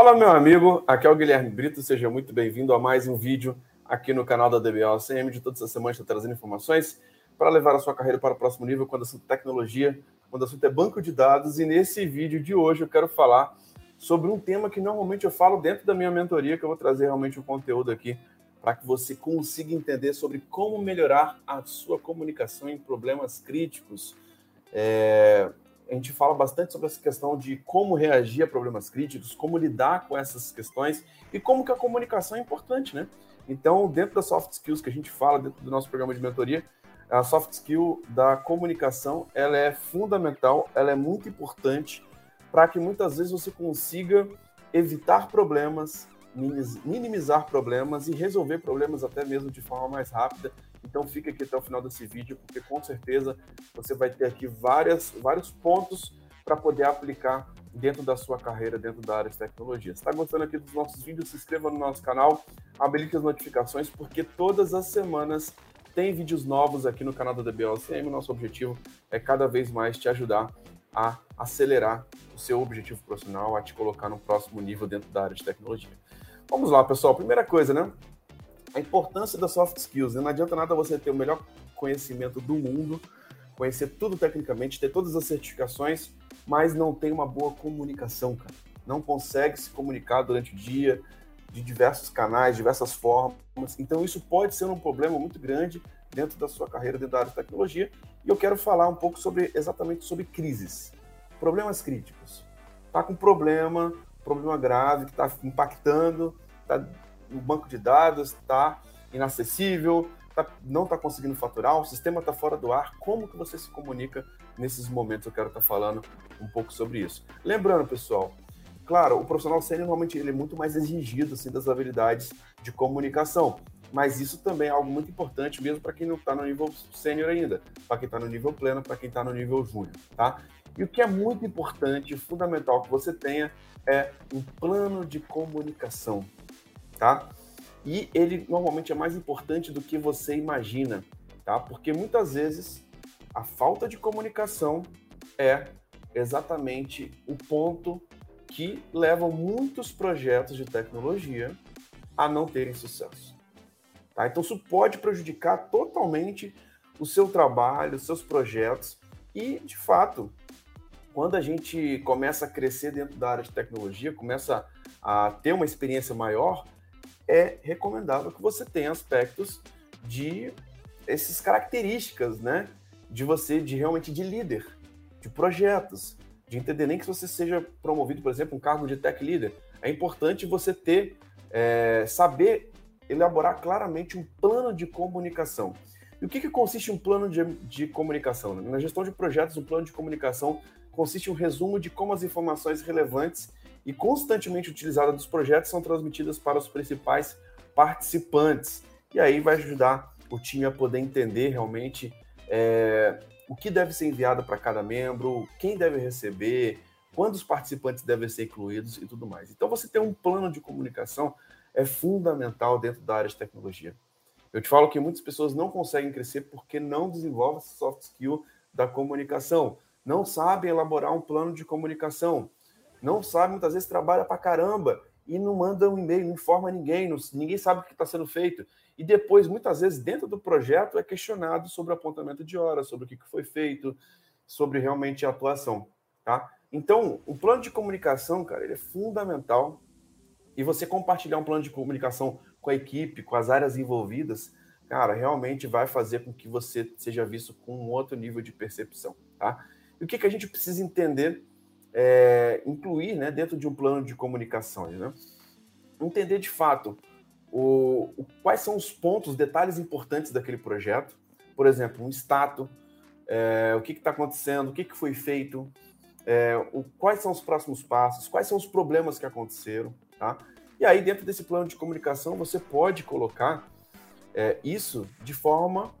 Fala, meu amigo. Aqui é o Guilherme Brito. Seja muito bem-vindo a mais um vídeo aqui no canal da DBO CM. De todas as semanas, estou trazendo informações para levar a sua carreira para o próximo nível quando o assunto é tecnologia, quando o assunto é banco de dados. E nesse vídeo de hoje eu quero falar sobre um tema que normalmente eu falo dentro da minha mentoria, que eu vou trazer realmente um conteúdo aqui para que você consiga entender sobre como melhorar a sua comunicação em problemas críticos. É, a gente fala bastante sobre essa questão de como reagir a problemas críticos, como lidar com essas questões e como que a comunicação é importante, né? Então, dentro das soft skills que a gente fala dentro do nosso programa de mentoria, a soft skill da comunicação, ela é fundamental, ela é muito importante para que muitas vezes você consiga evitar problemas, minimizar problemas e resolver problemas até mesmo de forma mais rápida. Então fica aqui até o final desse vídeo, porque com certeza você vai ter aqui várias, vários pontos para poder aplicar dentro da sua carreira, dentro da área de tecnologia. Se está gostando aqui dos nossos vídeos, se inscreva no nosso canal, habilite as notificações, porque todas as semanas tem vídeos novos aqui no canal da DBOCM. Nosso objetivo é cada vez mais te ajudar a acelerar o seu objetivo profissional, a te colocar no próximo nível dentro da área de tecnologia. Vamos lá, pessoal. Primeira coisa, né? A importância das soft skills. Né? Não adianta nada você ter o melhor conhecimento do mundo, conhecer tudo tecnicamente, ter todas as certificações, mas não tem uma boa comunicação, cara. Não consegue se comunicar durante o dia, de diversos canais, diversas formas. Então, isso pode ser um problema muito grande dentro da sua carreira dentro da área de tecnologia. E eu quero falar um pouco sobre exatamente sobre crises, problemas críticos. Tá com problema, problema grave que está impactando, tá no banco de dados, está inacessível, tá, não está conseguindo faturar, o sistema está fora do ar. Como que você se comunica nesses momentos? Eu quero estar tá falando um pouco sobre isso. Lembrando, pessoal, claro, o profissional sênior normalmente ele é muito mais exigido assim, das habilidades de comunicação mas isso também é algo muito importante, mesmo para quem não está no nível sênior ainda, para quem está no nível pleno, para quem está no nível júnior, tá? E o que é muito importante, fundamental que você tenha é um plano de comunicação, tá? E ele normalmente é mais importante do que você imagina, tá? Porque muitas vezes a falta de comunicação é exatamente o ponto que leva muitos projetos de tecnologia a não terem sucesso. Tá? Então, isso pode prejudicar totalmente o seu trabalho, os seus projetos. E, de fato, quando a gente começa a crescer dentro da área de tecnologia, começa a ter uma experiência maior, é recomendável que você tenha aspectos de essas características, né? De você, de realmente de líder, de projetos, de entender nem que você seja promovido, por exemplo, um cargo de tech leader. É importante você ter, é, saber elaborar claramente um plano de comunicação. E o que, que consiste um plano de, de comunicação? Na gestão de projetos, um plano de comunicação consiste em um resumo de como as informações relevantes e constantemente utilizadas dos projetos são transmitidas para os principais participantes. E aí vai ajudar o time a poder entender realmente é, o que deve ser enviado para cada membro, quem deve receber, quando os participantes devem ser incluídos e tudo mais. Então, você tem um plano de comunicação é fundamental dentro da área de tecnologia. Eu te falo que muitas pessoas não conseguem crescer porque não desenvolvem essa soft skill da comunicação, não sabem elaborar um plano de comunicação, não sabem, muitas vezes trabalha para caramba e não manda um e-mail, não informa ninguém, não, ninguém sabe o que está sendo feito. E depois, muitas vezes, dentro do projeto, é questionado sobre o apontamento de horas, sobre o que foi feito, sobre realmente a atuação. Tá? Então, o plano de comunicação, cara, ele é fundamental e você compartilhar um plano de comunicação com a equipe, com as áreas envolvidas, cara, realmente vai fazer com que você seja visto com um outro nível de percepção, tá? E o que, que a gente precisa entender, é, incluir né, dentro de um plano de comunicações, né? Entender de fato o, o, quais são os pontos, detalhes importantes daquele projeto, por exemplo, um status, é, o que está acontecendo, o que, que foi feito, é, o, quais são os próximos passos, quais são os problemas que aconteceram, tá? E aí, dentro desse plano de comunicação, você pode colocar é, isso de forma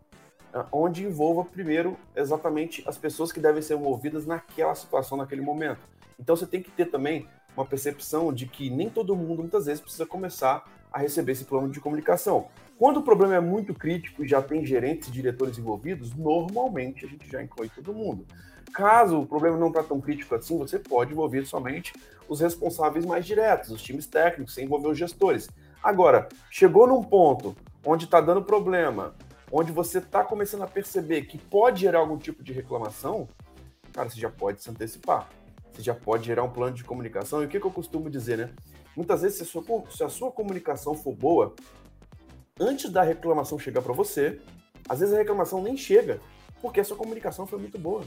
onde envolva primeiro exatamente as pessoas que devem ser envolvidas naquela situação, naquele momento. Então, você tem que ter também uma percepção de que nem todo mundo, muitas vezes, precisa começar a receber esse plano de comunicação. Quando o problema é muito crítico e já tem gerentes e diretores envolvidos, normalmente a gente já inclui todo mundo. Caso o problema não está tão crítico assim, você pode envolver somente os responsáveis mais diretos, os times técnicos, sem envolver os gestores. Agora, chegou num ponto onde está dando problema, onde você está começando a perceber que pode gerar algum tipo de reclamação, cara, você já pode se antecipar. Você já pode gerar um plano de comunicação. E o que, que eu costumo dizer, né? Muitas vezes, se a sua, se a sua comunicação for boa, antes da reclamação chegar para você, às vezes a reclamação nem chega, porque a sua comunicação foi muito boa.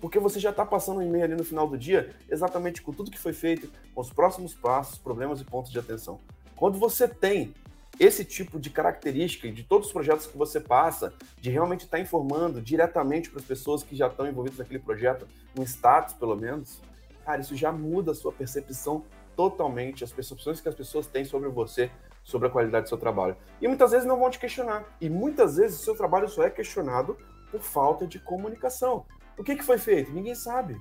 Porque você já está passando um e-mail ali no final do dia, exatamente com tudo que foi feito, com os próximos passos, problemas e pontos de atenção. Quando você tem esse tipo de característica de todos os projetos que você passa, de realmente estar tá informando diretamente para as pessoas que já estão envolvidas naquele projeto, um status pelo menos, cara, isso já muda a sua percepção totalmente, as percepções que as pessoas têm sobre você, sobre a qualidade do seu trabalho. E muitas vezes não vão te questionar. E muitas vezes o seu trabalho só é questionado por falta de comunicação. O que, que foi feito? Ninguém sabe.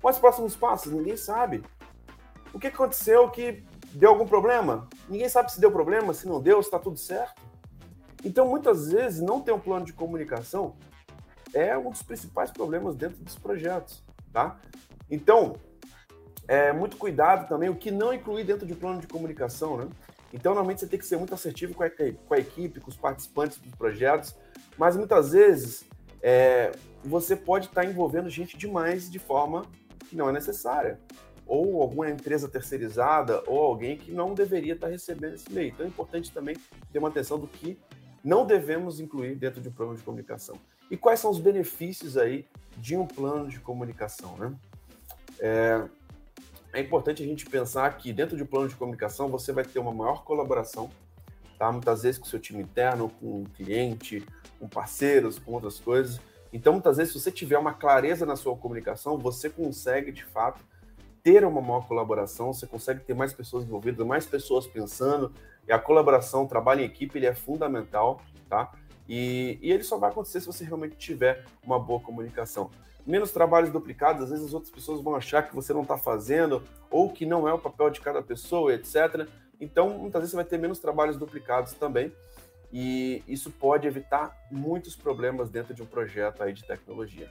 Quais os próximos passos? Ninguém sabe. O que aconteceu que deu algum problema? Ninguém sabe se deu problema, se não deu, se está tudo certo. Então, muitas vezes, não ter um plano de comunicação é um dos principais problemas dentro dos projetos, tá? Então, é, muito cuidado também o que não incluir dentro de plano de comunicação, né? Então, normalmente você tem que ser muito assertivo com a, com a equipe, com os participantes dos projetos, mas muitas vezes é, você pode estar envolvendo gente demais de forma que não é necessária. Ou alguma empresa terceirizada, ou alguém que não deveria estar recebendo esse meio. Então é importante também ter uma atenção do que não devemos incluir dentro de um plano de comunicação. E quais são os benefícios aí de um plano de comunicação, né? É, é importante a gente pensar que dentro de um plano de comunicação você vai ter uma maior colaboração, tá? Muitas vezes com o seu time interno, com o cliente, com parceiros, com outras coisas. Então, muitas vezes, se você tiver uma clareza na sua comunicação, você consegue, de fato, ter uma maior colaboração, você consegue ter mais pessoas envolvidas, mais pessoas pensando, e a colaboração, o trabalho em equipe, ele é fundamental, tá? E, e ele só vai acontecer se você realmente tiver uma boa comunicação. Menos trabalhos duplicados, às vezes as outras pessoas vão achar que você não está fazendo, ou que não é o papel de cada pessoa, etc. Então, muitas vezes você vai ter menos trabalhos duplicados também, e isso pode evitar muitos problemas dentro de um projeto aí de tecnologia.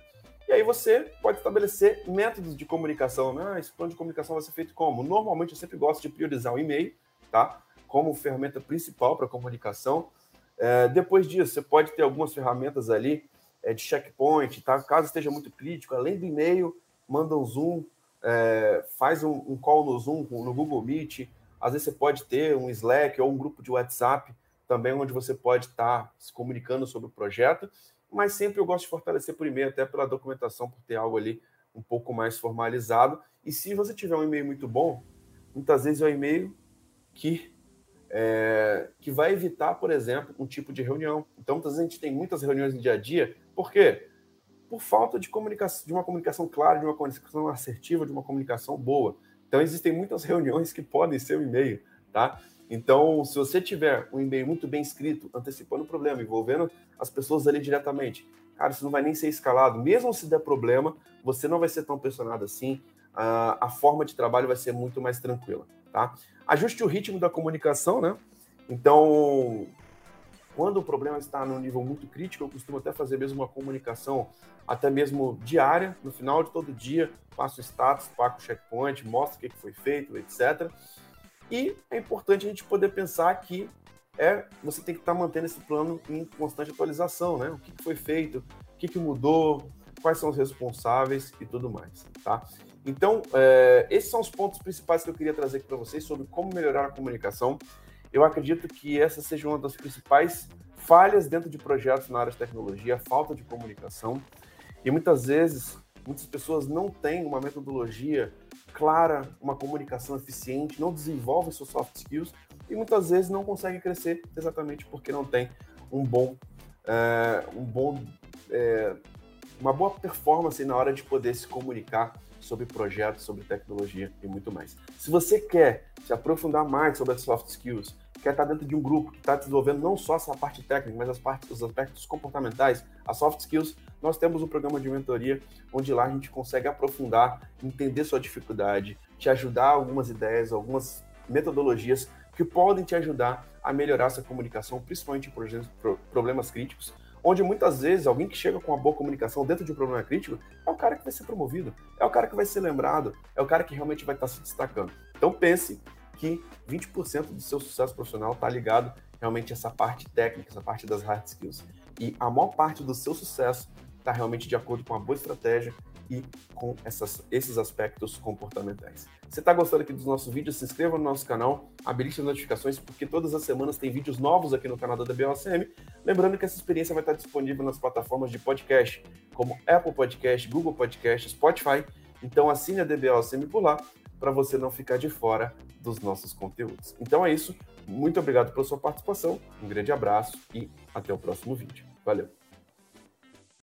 E aí você pode estabelecer métodos de comunicação. Né? Ah, esse plano de comunicação vai ser feito como? Normalmente eu sempre gosto de priorizar o e-mail, tá? Como ferramenta principal para comunicação. É, depois disso, você pode ter algumas ferramentas ali é, de checkpoint, tá? Caso esteja muito crítico, além do e-mail, manda um Zoom, é, faz um, um, call no Zoom, no Google Meet. Às vezes você pode ter um Slack ou um grupo de WhatsApp também onde você pode estar se comunicando sobre o projeto, mas sempre eu gosto de fortalecer por e-mail, até pela documentação, por ter algo ali um pouco mais formalizado. E se você tiver um e-mail muito bom, muitas vezes é um e-mail que, é, que vai evitar, por exemplo, um tipo de reunião. Então, muitas vezes a gente tem muitas reuniões no dia a dia, por quê? Por falta de comunicação, de uma comunicação clara, de uma comunicação assertiva, de uma comunicação boa. Então, existem muitas reuniões que podem ser um e-mail, tá? Então, se você tiver um e-mail muito bem escrito, antecipando o problema, envolvendo as pessoas ali diretamente, cara, isso não vai nem ser escalado. Mesmo se der problema, você não vai ser tão pressionado assim. A, a forma de trabalho vai ser muito mais tranquila, tá? Ajuste o ritmo da comunicação, né? Então, quando o problema está num nível muito crítico, eu costumo até fazer mesmo uma comunicação, até mesmo diária, no final de todo dia, passo o status, pago o checkpoint, mostro o que foi feito, etc. E é importante a gente poder pensar que é, você tem que estar tá mantendo esse plano em constante atualização, né? O que, que foi feito, o que, que mudou, quais são os responsáveis e tudo mais, tá? Então, é, esses são os pontos principais que eu queria trazer aqui para vocês sobre como melhorar a comunicação. Eu acredito que essa seja uma das principais falhas dentro de projetos na área de tecnologia, falta de comunicação. E muitas vezes, muitas pessoas não têm uma metodologia clara, uma comunicação eficiente, não desenvolve seus soft skills e muitas vezes não consegue crescer exatamente porque não tem um bom, é, um bom, é, uma boa performance na hora de poder se comunicar sobre projetos, sobre tecnologia e muito mais. Se você quer se aprofundar mais sobre as soft skills, quer estar dentro de um grupo que está desenvolvendo não só essa parte técnica, mas as partes, os aspectos comportamentais, as soft skills, nós temos um programa de mentoria onde lá a gente consegue aprofundar, entender sua dificuldade, te ajudar algumas ideias, algumas metodologias que podem te ajudar a melhorar essa comunicação, principalmente em problemas críticos, onde muitas vezes alguém que chega com uma boa comunicação dentro de um problema crítico é o cara que vai ser promovido, é o cara que vai ser lembrado, é o cara que realmente vai estar se destacando. Então pense que 20% do seu sucesso profissional está ligado realmente a essa parte técnica, essa parte das hard skills. E a maior parte do seu sucesso está realmente de acordo com uma boa estratégia e com essas, esses aspectos comportamentais. Se está gostando aqui dos nossos vídeos, se inscreva no nosso canal, habilite as notificações, porque todas as semanas tem vídeos novos aqui no canal da DBOCM. Lembrando que essa experiência vai estar disponível nas plataformas de podcast, como Apple Podcast, Google Podcast, Spotify. Então assine a DBOCM por lá, para você não ficar de fora dos nossos conteúdos. Então é isso. Muito obrigado pela sua participação, um grande abraço e até o próximo vídeo. Valeu!